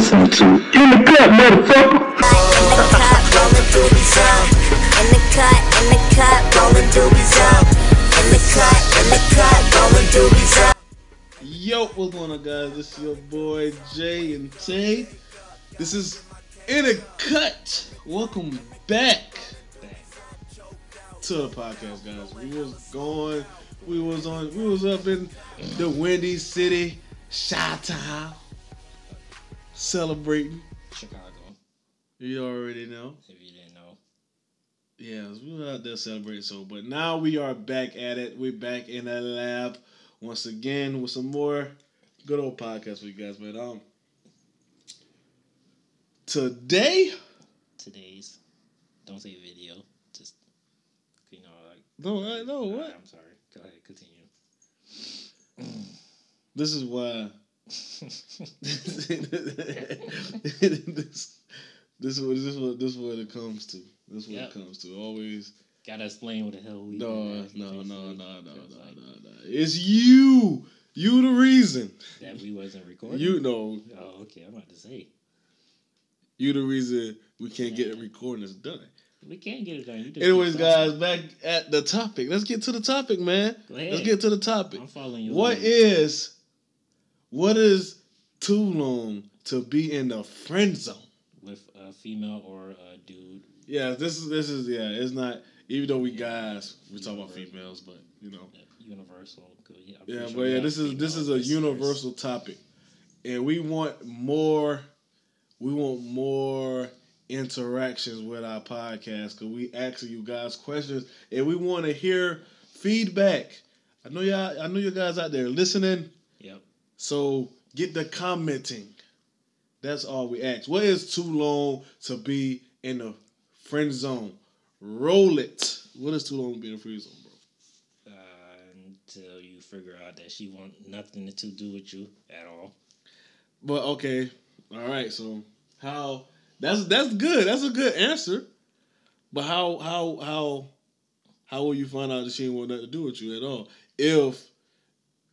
listening to In the Cut, motherfucker. In the cut, rolling doobies up. In the cut, in the cut, rolling doobies up. In the cut, in the cut, rolling doobies up. Yo, what's going on, guys? This is your boy Jay and Tay. This is in a cut. Welcome back to the podcast, guys. We was going, we was on, we was up in the Windy City, Chi-Town, celebrating. Chicago, You already know. if you didn't know. Yeah, we were out there celebrating. So, but now we are back at it. We're back in the lab once again with some more good old podcast for you guys. But um, today, Today's, don't say video, just, you know, like. no, I know Alright, what I'm sorry. Go ahead, continue. this is why. This, this is what this is what this is what it comes to. This is what Yep. it comes to. Always Gotta explain what the hell we no, no, no, no, no, no, no, no. It's you. You the reason. That we wasn't recording. You know. Oh, okay. I'm about to say You the reason we can't get the recording is done. we can't get it done. Anyways, guys, back at the topic. Let's get to the topic, man. Let's get to the topic. I'm following you. What is what is too long to be in the friend zone? with a female or a dude? Yeah, this is this is yeah. It's not even though we guys we talk about females, but you know Universal. Yeah, yeah. But sure yeah, this is this is a listeners. universal topic, and we want more. We want more interactions with our podcast because we asking you guys questions and we want to hear feedback. I know y'all. I know you guys out there listening. So get the commenting. That's all we ask. What is too long to be in the friend zone? Roll it. What is too long to be in the friend zone, bro? Uh, until you figure out that she want nothing to do with you at all. But okay, all right. So how? That's that's good. That's a good answer. But how how how how will you find out that she ain't want nothing to do with you at all? If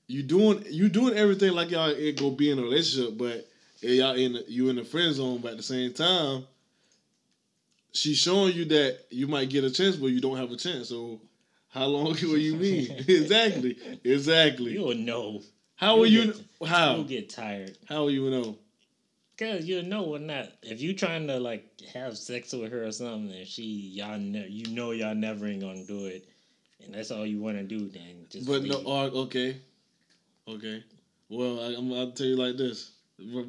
you doing you doing everything like y'all it go be in a relationship, but y'all in the, you in the friend zone, but at the same time, she's showing you that you might get a chance, but you don't have a chance. So how long will you mean? exactly, exactly. You'll know. How will you'll you? get- How You'll get tired. how will you know? Cause you know or not. If you trying to like have sex with her or something, and she y'all ne- you know y'all never ain't gonna do it, and that's all you want to do, then just. But no, leave. uh, okay, okay. Well, I, I'm, I'll tell you like this. We're,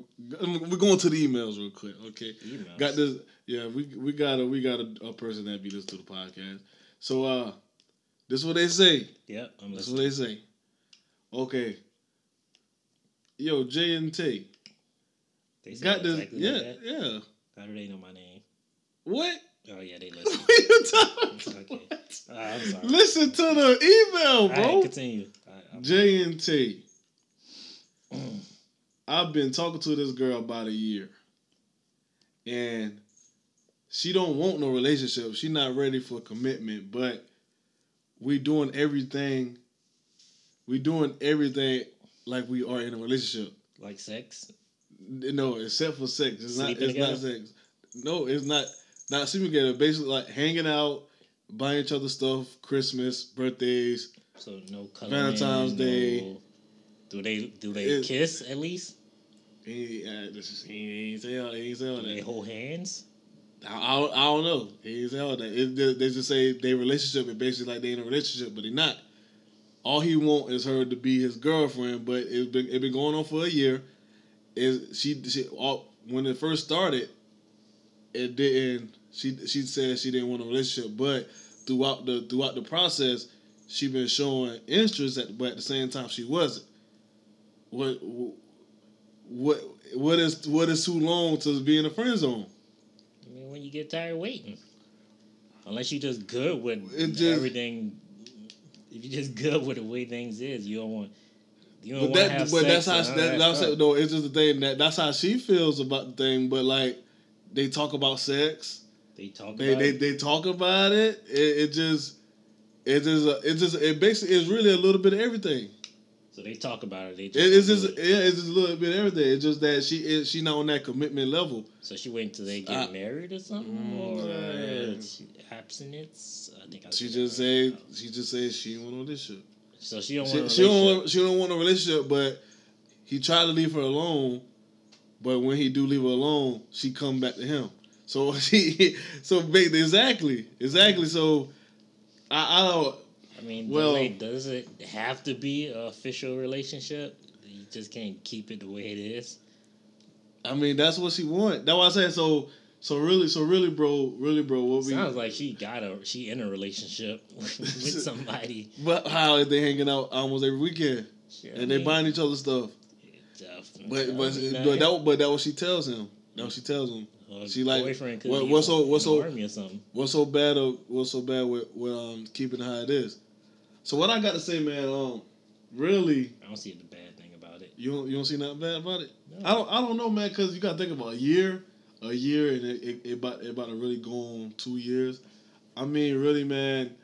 we're going to the emails real quick. Okay, Emails. got this. Yeah, we we got a we got a, a person that beat us to the podcast. So uh, this is what they say. Yeah, I'm This is what they say. Okay. Yo, J and T They got this. exactly yeah, like yeah. How do they know my name? What? Oh yeah, they listen. What you talking Okay. about? Uh, I'm sorry. Listen to the email, All bro. right, continue. All right, J and T. I've been talking to this girl about a year, and she don't want no relationship. She not ready for commitment, but we doing everything. We doing everything like we are in a relationship. like sex. No, except for sex. It's not. Sleeping It's not together? sex. No, it's not. Not sleeping together. Basically, like hanging out, buying each other stuff, Christmas, birthdays. So no color. Valentine's Day. Do they do they It- kiss at least? He, uh, this is, he ain't say all, he ain't say all Do they hold hands? I, I, don't- I don't know. He ain't say all that. It, they, they just say their relationship is basically like they in a relationship, but they not. All he want is her to be his girlfriend, but it's been it been going on for a year. Is she she all, when it first started, it didn't. She she said she didn't want a relationship, but throughout the throughout the process, she been showing interest, at, but at the same time she wasn't. What what what is what is too long to be in a friend zone? I mean, when you get tired waiting, unless you just good with It just- everything. If you just good with the way things is, you don't want. You don't But want to that, have but that's how that, that that's it, no. It's just the thing that that's how she feels about the thing. But like, they talk about sex. They talk They about they, it. they talk about it. It, it just it just it just it basically is really a little bit of everything. So they talk about it. They It, just it's just it. yeah, it's just a little bit everything. It's just that she is she not on that commitment level. So she wait until they get Uh, married or something, mm, or she- abstinence. I think I She just said right. she just said she don't want no this shit. So she don't She, want. she don't want she don't want a relationship, but he tried to leave her alone. But when he do leave her alone, she come back to him. So she so big exactly exactly. So I, I don't. I mean, well- well, does it have to be an official relationship? You just can't keep it the way it is. I mean that's what she want. That's what I said. So so really so really bro really bro what we Sounds like she got a she in a relationship with somebody. but how is they hanging out almost every weekend Shit, and I they buying each other stuff. But but, but that but that what she tells him. That what she tells him. her she like- boyfriend what- what's so- what's so- army or something. What's so bad? Of, what's so bad with, with um keeping it how it is? So what I got to say, man. Um, really, I don't see the bad thing about it. you don't you don't see nothing bad about it. No. I don't I don't know, man, because you got to think about a year, a year, and it, it, it about it about to really go on two years. I mean, really, man.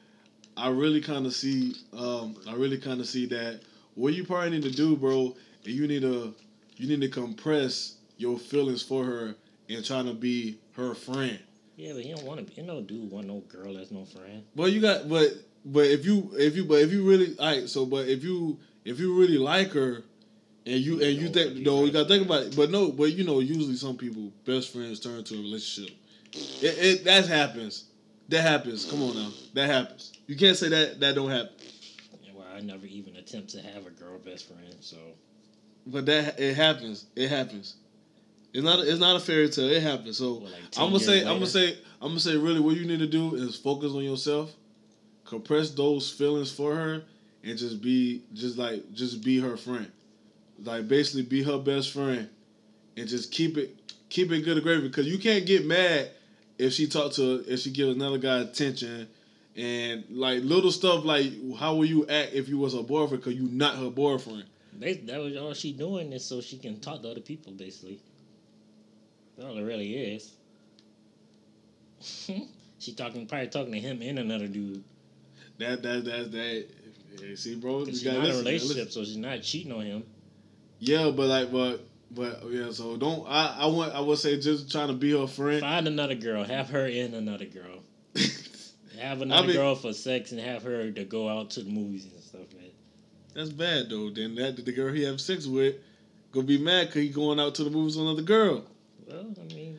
I really kind of see. Um, I really kind of see that what you probably need to do, bro. And you need to you need to compress your feelings for her and trying to be her friend. Yeah, but he don't want to. He no dude want no girl that's no friend. But you got but but if you if you but if you really all right, so but if you if you really like her and you and you think no, you gotta think about it. But no, but you know, usually some people best friends turn to a relationship. It, it that happens. That happens. Come on now. That happens. You can't say that that don't happen. Well, I never even attempt to have a girl best friend. So But that it happens. It happens. It's not it's not a fairy tale. It happens. So What, like I'm gonna say years I'm gonna say I'm gonna say really what you need to do is focus on yourself, compress those feelings for her, and just be just like just be her friend, like basically be her best friend, and just keep it keep it good and gravy because you can't get mad if she talk to if she give another guy attention. And like little stuff like how will you act if you was her boyfriend because you not her boyfriend? That was all she doing is so she can talk to other people. Basically, that's all it really is. she talking probably talking to him and another dude. That that that that. Hey, see, bro, she's not in a relationship, so she's not cheating on him. Yeah, but like, but but yeah. So don't. I I want. I would say just trying to be her friend. Find another girl, have her in another girl, have another mean- girl for sex, and have her to go out to the movies and stuff. Man. That's bad though. Then that the girl he have sex with gonna be mad because he going out to the movies with another girl. Well, I mean,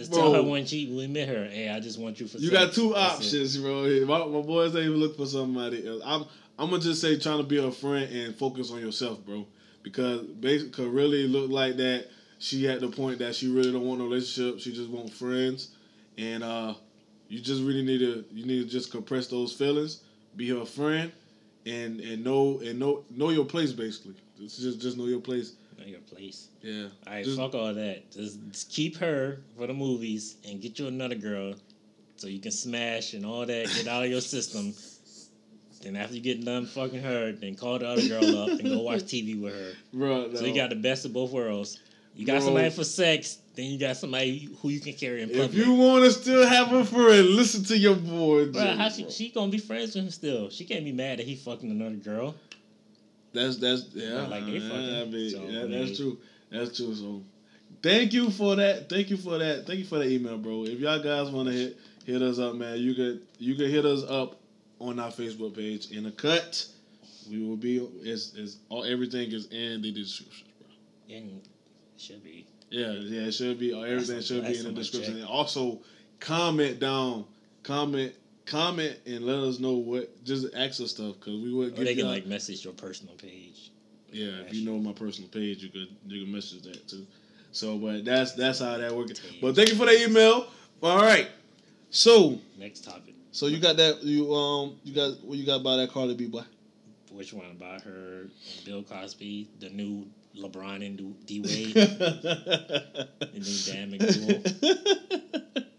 just Bro. tell her when she we met her. Hey, I just want you for. You sex. got two That's it. options, bro. My, my boys ain't even look for somebody else. I'm I'm gonna just say trying to be a friend and focus on yourself, bro. Because basically, really look like that she at the point that she really don't want a relationship. She just want friends, and uh, you just really need to you need to just compress those feelings, be her friend, and and know and know know your place basically. Just just, just know your place. Your place. Yeah. All right, Just- fuck all that. Just, just keep her for the movies and get you another girl so you can smash and all that. Get out of your system. Then after you get done fucking her, then call the other girl up and go watch TV with her. Bro, So you got the best of both worlds. You got Bro. somebody for sex, then you got somebody who you can carry in public. If you want to still have a friend, listen to your boy. Bro, Jay, how she, bro. she gonna be friends with him still? She can't be mad that he fucking another girl. That's that's yeah. like they fucking. I mean, So, yeah, I mean- that's true. That's true. So, thank you for that. Thank you for that. Thank you for that email, bro. If y'all guys want to hit hit us up, man, you could you could hit us up on our Facebook page in a cut. We will be. It's it's all everything is in the description, bro. And should be. Yeah, yeah, it should be. Everything That's- should be in the description. And also, comment down, comment, comment, and let us know what. Just ask us stuff because we would Or give they can like message your personal page. Yeah, if you know my personal page, you could you can message that too. So, but that's that's how that works. But thank you for the email. All right. So, Next topic. so you got that you um you got what you got by that Cardi B boy? Which one about her Bill Cosby, the new LeBron and D Wade, the new or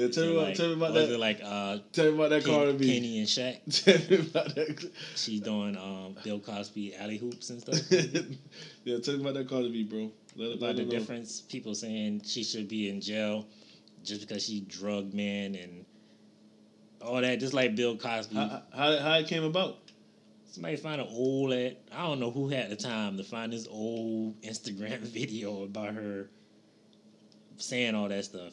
yeah, tell me about like, tell me about that. it like uh, tell me about that Ken- Cardi B. Kenny and Shaq? Tell me about that. She's doing um, Bill Cosby alley hoops and stuff. yeah, tell me about that Cardi B, bro. Let, about let the know. difference. People saying she should be in jail just because she drugged men and all that. Just like Bill Cosby. How, how how it came about? Somebody find an old at I don't know who had the time to find this old Instagram video about her saying all that stuff.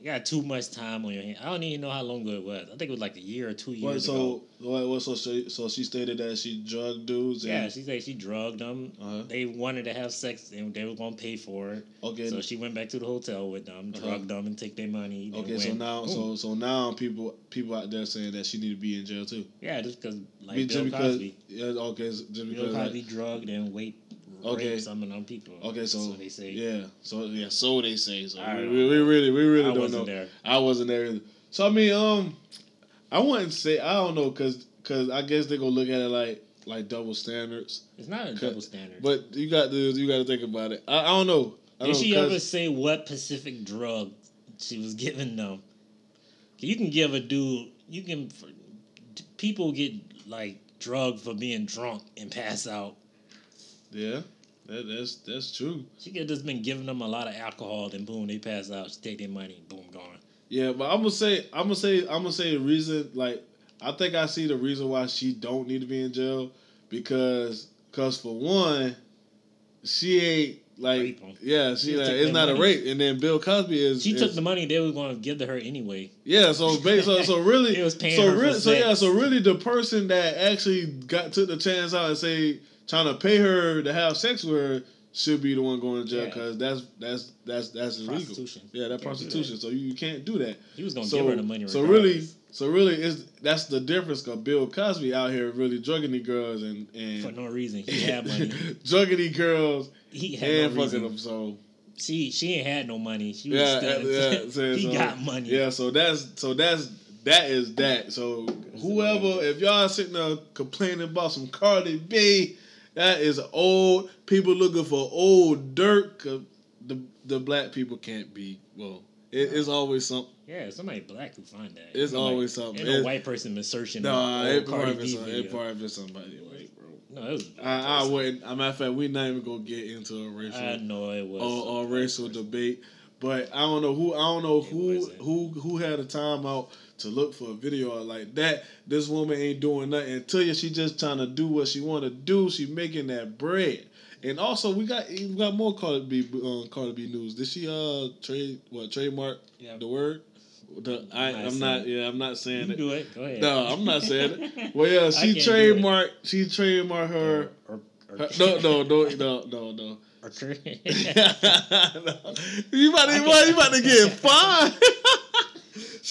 You got too much time on your hand. I don't even know how long ago it was. I think it was like a year or two years ago. so what, what? So she, so she stated that she drugged dudes. And, Yeah, she said she drugged them. Uh-huh. They wanted to have sex and they were gonna pay for it. Okay. So she went back to the hotel with them, Uh-huh. drugged them, and take their money. okay. So now, so so now people people out there saying that she need to be in jail too. yeah, just because like Bill just because. Cosby, Yeah. Okay. Just Bill because. like- Cosby drugged and raped, Okay. raped some of them people. Okay, so, they say. yeah, so yeah, so they say. So we, we, we really, we really I don't wasn't know. there. I wasn't there either. So I mean, um, I wouldn't say I don't know because because I guess they gonna look at it like like double standards. It's not a double standard. But you got to you got to think about it. I, I don't know. I Did don't she know, ever say what Pacific drug she was giving them? You can give a dude. You can. People get like drugged for being drunk and pass out. Yeah, that, that's that's true. She could just been giving them a lot of alcohol, then boom, they pass out. She take their money, boom, gone. Yeah, but I'm gonna say I'm gonna say I'm gonna say the reason like I think I see the reason why she don't need to be in jail because because for one, she ain't like yeah she She like, it's not a rape and then Bill Cosby is She is- took the money they were going to give to her anyway. yeah so so so really They was paying so really so yeah so really the person that actually got took the chance out and say trying to pay her to have sex with her should be the one going to jail Yeah. because that's that's that's that's illegal. Prostitution. Yeah, that prostitution. So you, you can't do that. He was going to So, give her the money. so really, so really, is that's the difference. Cause Bill Cosby out here really drugging these girls and and for no reason, he had money. drugging these girls He had and no fucking reason. them. So She she ain't had no money. She was yeah, still, yeah. so- he so- got money. Yeah, so that's so that's that is that. So whoever, if y'all sitting there complaining about some Cardi B, that is old people looking for old dirt. the the black people can't be well. It, it's always something. Yeah, somebody black who find that. It's Somebody- always something. Ain't no It- white person been searching. Nah, it probably been some, it probably been somebody white, bro. No, it was. I, I wouldn't. A matter of fact, we not even gonna get into a racial I know it was. or, or racial person. debate. But I don't know who I don't know It who wasn't. who who had a time out to look for a video like that. This woman ain't doing nothing. Tell you she just trying to do what she want to do. She making that bread. And also we got we got more Cardi B um, Cardi B news. Did she uh trade what trademark Yeah. the word? The, I, I'm not I'm not yeah I'm not saying You it. do it. Go ahead. No, I'm not saying it. Well, yeah, she can't do it. trademarked. She trademarked her. Or, or, her no, no, no, no, no, no. or- you about to, I boy, can't- you about to get fined.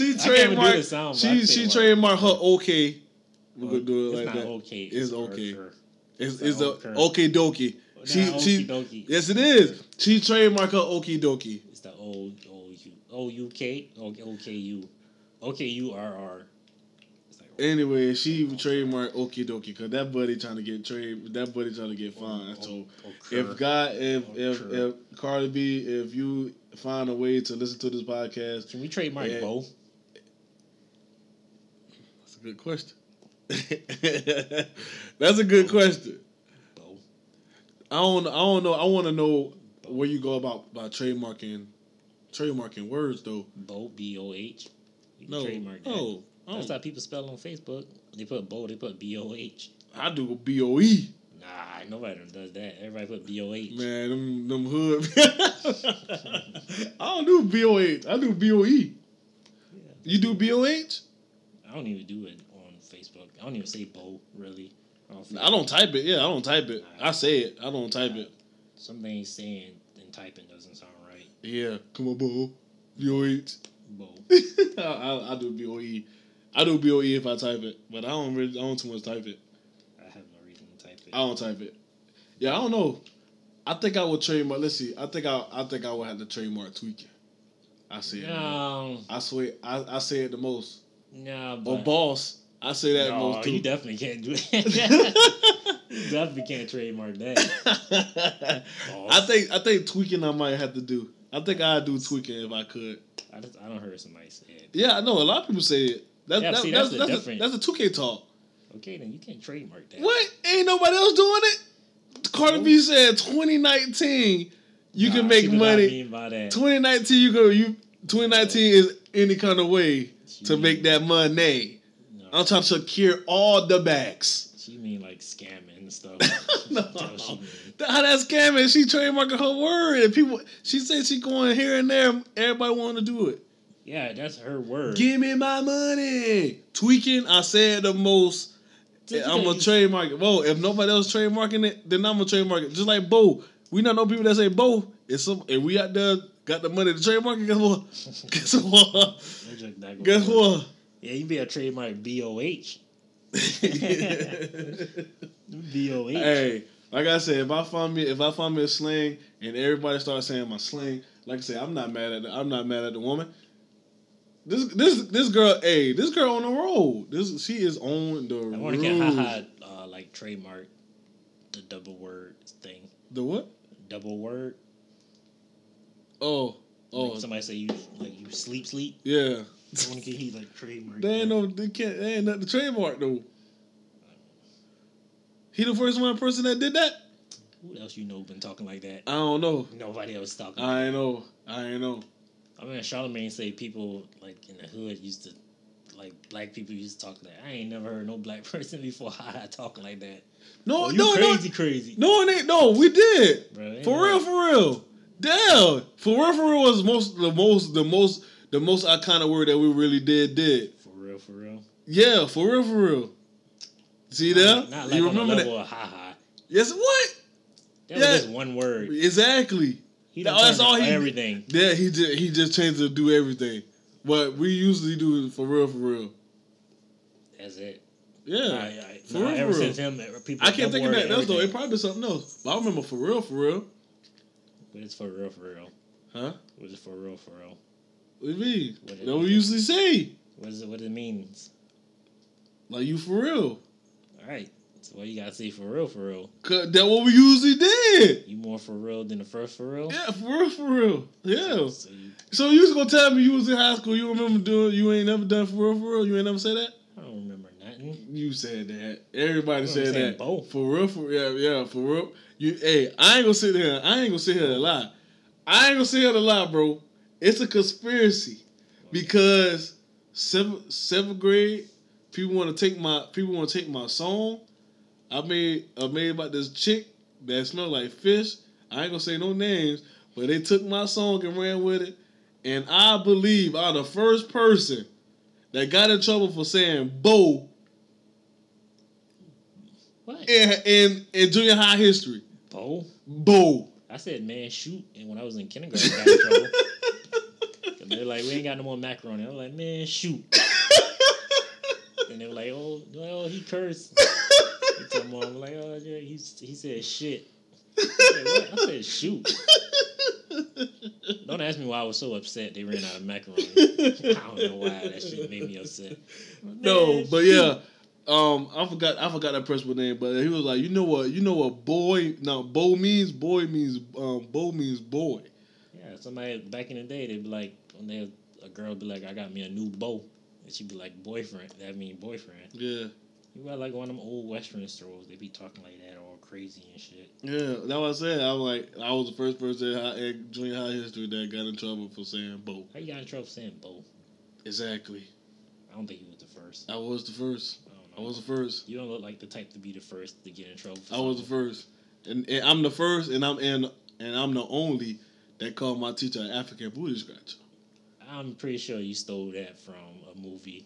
She can't even do the trademarked. sound, but I She she what- trademarked her okay. We're gonna do it like that. okay. It's or- okay. or- It's, It's it's the okay. dokie. She she okie-dokie. yes it is. She trademarked her okie dokie. It's the old old U O U K O K U O K U R R. It's like Anyway, she trademarked okie dokie because that buddy trying to get trade. That buddy trying to get oh, fined. oh, So okay. if God, if Oh, if if Cardi B, if you find a way to listen to this podcast, Can we trademark Yeah. Bo? A good question. that's a good question. Bo. I don't. I don't know. I want to know where you go about by trademarking, trademarking words though. Bo B O H. No, trademark that. no, I That's how people spell on Facebook. They put Bo, they put B O H. I do B O E. Nah, nobody does that. Everybody put B O H. Man, them them hood. I don't do B O H. I do B O E. You do B O H? I don't even do it on Facebook. I don't even say Bo really. I don't type it. Yeah, I don't type it. I say it. I don't type it. Something saying and typing doesn't sound right. Yeah, come on, Bo. B O H. Bo. I, I, I do B O E. I do B O E if I type it, but I don't really. I don't too much type it. I have no reason to type it. I don't type it. Yeah, I don't know. I think I would trademark. Let's see. I think I. I think I would have to trademark tweaking. I say it. No, I swear. I, I say it the most. No, Or but boss. I say that no, most you definitely can't do it. you definitely can't trademark that. I think. I think tweaking. I might have to do. I think I'd do tweaking if I could. I just I don't heard somebody say it. Yeah, I know a lot of people say it. That, Yeah, that, see, that's that's the that's, a, that's a two K talk. Okay, then you can't trademark that. What? Ain't nobody else doing it? Cardi B said 2019 you Nah, can make money. mean by that. 2019 you go you 2019 is any kind of way to She- make that money. No. I'm trying to secure all the bags. She mean like scamming and stuff. No. That's what she mean. How that's scamming? She trademarking her word, and people. She said she going here and there. Everybody want to do it. Yeah, that's her word. Give me my money. Tweaking. I said the most. I'm gonna trademark it. Whoa, if nobody else trademarking it, then I'm gonna trademark it. Just like Bo. We not know people that say Bo. It's some and we out there got the money to trademark it. Guess what? Guess what? you- that's just not gonna Guess what? Yeah, you be a trademark BOH. BOH. hey, like I said, if I find me if I find me a slang and everybody starts saying my slang, like I said, I'm not mad at the, I'm not mad at the woman. This this this girl, hey, this girl on the road. This she is on the I want to get haha uh, like trademark the double word thing. The what? Double word. Oh, oh, Like oh. somebody say you like you sleep sleep. yeah. I want to get he like trademark. They ain't no, they can't, they ain't nothing to trademark though. He the first one person that did that. Who else you know been talking like that? I don't know. Nobody else talking. I ain't know. I ain't know. I mean, Charlamagne say people like in the hood used to, like black people used to talk like. That. I ain't never heard no black person before haha talking like that. No, Oh, no, crazy, crazy. no, no, it ain't. No, we did. Bro, For no- real, for real. Damn. For real, for real was most the most the most the most iconic word that we really did did. For real, for real. Yeah, for real, for real. See? Not, not like you remember that? of haha. Yes. What? That Yeah. was just one word. Exactly. He That- that's all he- everything. Yeah, he just he just changed to do everything. But we usually do it for real, for real. That's it. Yeah. I, I, For nah, real, ever for real. since him, people. I can't think of that else though. It probably something else. But I remember for real, for real. But it's for real, for real. Huh? What is it for real, for real? What do you mean? What it That we usually say. What is it? What it means? Like you for real. All right. So what you gotta say for real, for real? Cause that what we usually did. You more for real than the first for real? Yeah, for real, for real. Yeah. So you, So you was gonna tell me you was in high school, you remember doing you ain't never done for real, for real? You ain't never said that? I don't remember nothing. You said that. Everybody said that. both. For real, for yeah, yeah, for real. You hey, I ain't gonna sit here. I ain't gonna sit here to lie. I ain't gonna sit here to lie, bro. It's a conspiracy because seventh seventh grade people want to take my people want to take my song. I made I made about this chick that smelled like fish. I ain't gonna say no names, but they took my song and ran with it. And I believe I'm the first person that got in trouble for saying "bo" What? in in, in junior high history. Bo? "Bo." I said man shoot, and when I was in kindergarten, I got in trouble. They're like, we ain't got no more macaroni. I was like, man shoot. and they were like, oh, well, he cursed. I'm like, oh yeah, he he said shit. I said, what? I said shoot. Don't ask me why I was so upset they ran out of macaroni. I don't know why that shit made me upset. No, but shoot. yeah. Um, I forgot I forgot that principal name, but he was like, you know what, you know what boy no bo means boy means um bo means boy. Yeah, somebody back in the day, they'd be like, when they a girl be like, I got me a new beau, and she'd be like, boyfriend. That mean boyfriend. Yeah. You got like one of them old Western stores. They'd be talking like that, all crazy and shit. Yeah, that's what I said. I was like, I was the first person in, high, in junior high history that got in trouble for saying "bo." How you got in trouble for saying beau? Exactly. I don't think you was the first. I was the first. I don't I know. was the first. You don't look like the type to be the first to get in trouble. For I was the first, and, and I'm the first, and I'm and and I'm the only that called my teacher an African booty scratcher. I'm pretty sure you stole that from a movie.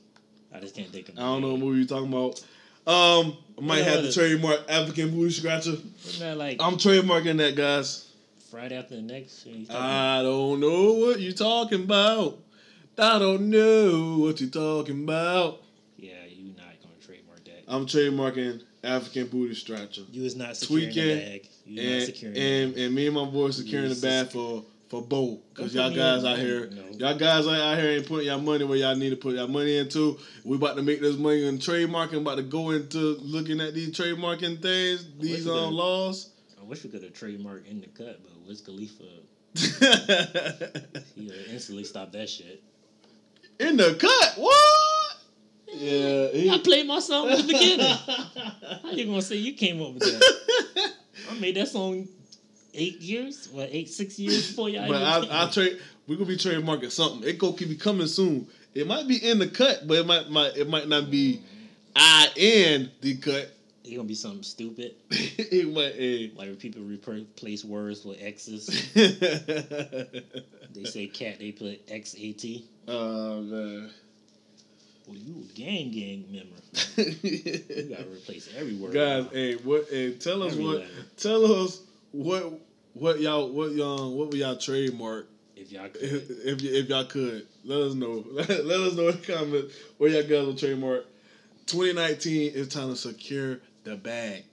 I just can't think of. I don't know what movie you're talking about. Um, I might have to trademark African booty scratcher. That like I'm trademarking that, guys. Friday after the next? I don't know what you're talking about. I don't know what you're talking about. yeah, you not gonna trademark that. I'm trademarking African booty scratcher. You is not securing Tweaking the bag. You not And, securing the and bag. and me and my boys securing the bag for for Bo. Cause y'all guys out here, no. y'all guys out here ain't putting y'all money where y'all need to put y'all money into. We about to make this money in trademarking. About to go into looking at these trademarking things, these um could- laws. I wish we could have trademarked in the cut, but Wiz Khalifa, he would instantly stop that shit. in the cut, what? Yeah, he- I played my song at the beginning. How you gonna say you came up with that? I made that song eight years, what eight six years before y'all. But I, I trade. We're gonna be trademarking something. It go keep be coming soon. It might be in the cut, but it might, might it might not be I in the cut. It gonna be something stupid. he might. Eh. Like when people replace words with X's. They say cat, they put X A T. oh man. Well, you a gang gang member. You gotta replace every word. Guys, hey, what? Hey, tell us Every what. letter. Tell us what. What y'all? What y'all? What would y'all trademark If y'all could. if, y- if y'all could? Let us know. Let, us know in the comments where y'all guys will trademark. 2019 is time to secure the bag.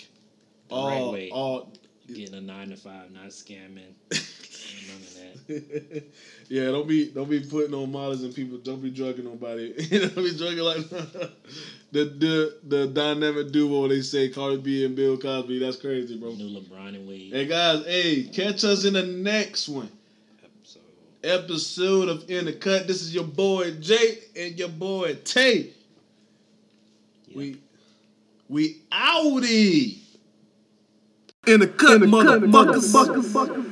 The all, right way. all. Getting a nine to five, not scamming. None of that. yeah, don't be don't be putting on models and people. Don't be drugging nobody. don't be drugging like the the the dynamic duo. They say Cardi B and Bill Cosby. That's crazy, bro. New LeBron and Wade Hey guys, hey, catch us in the next one episode. episode of In the Cut. This is your boy Jay and your boy Tay. Yeah. We we outie. In the cut, motherfucker.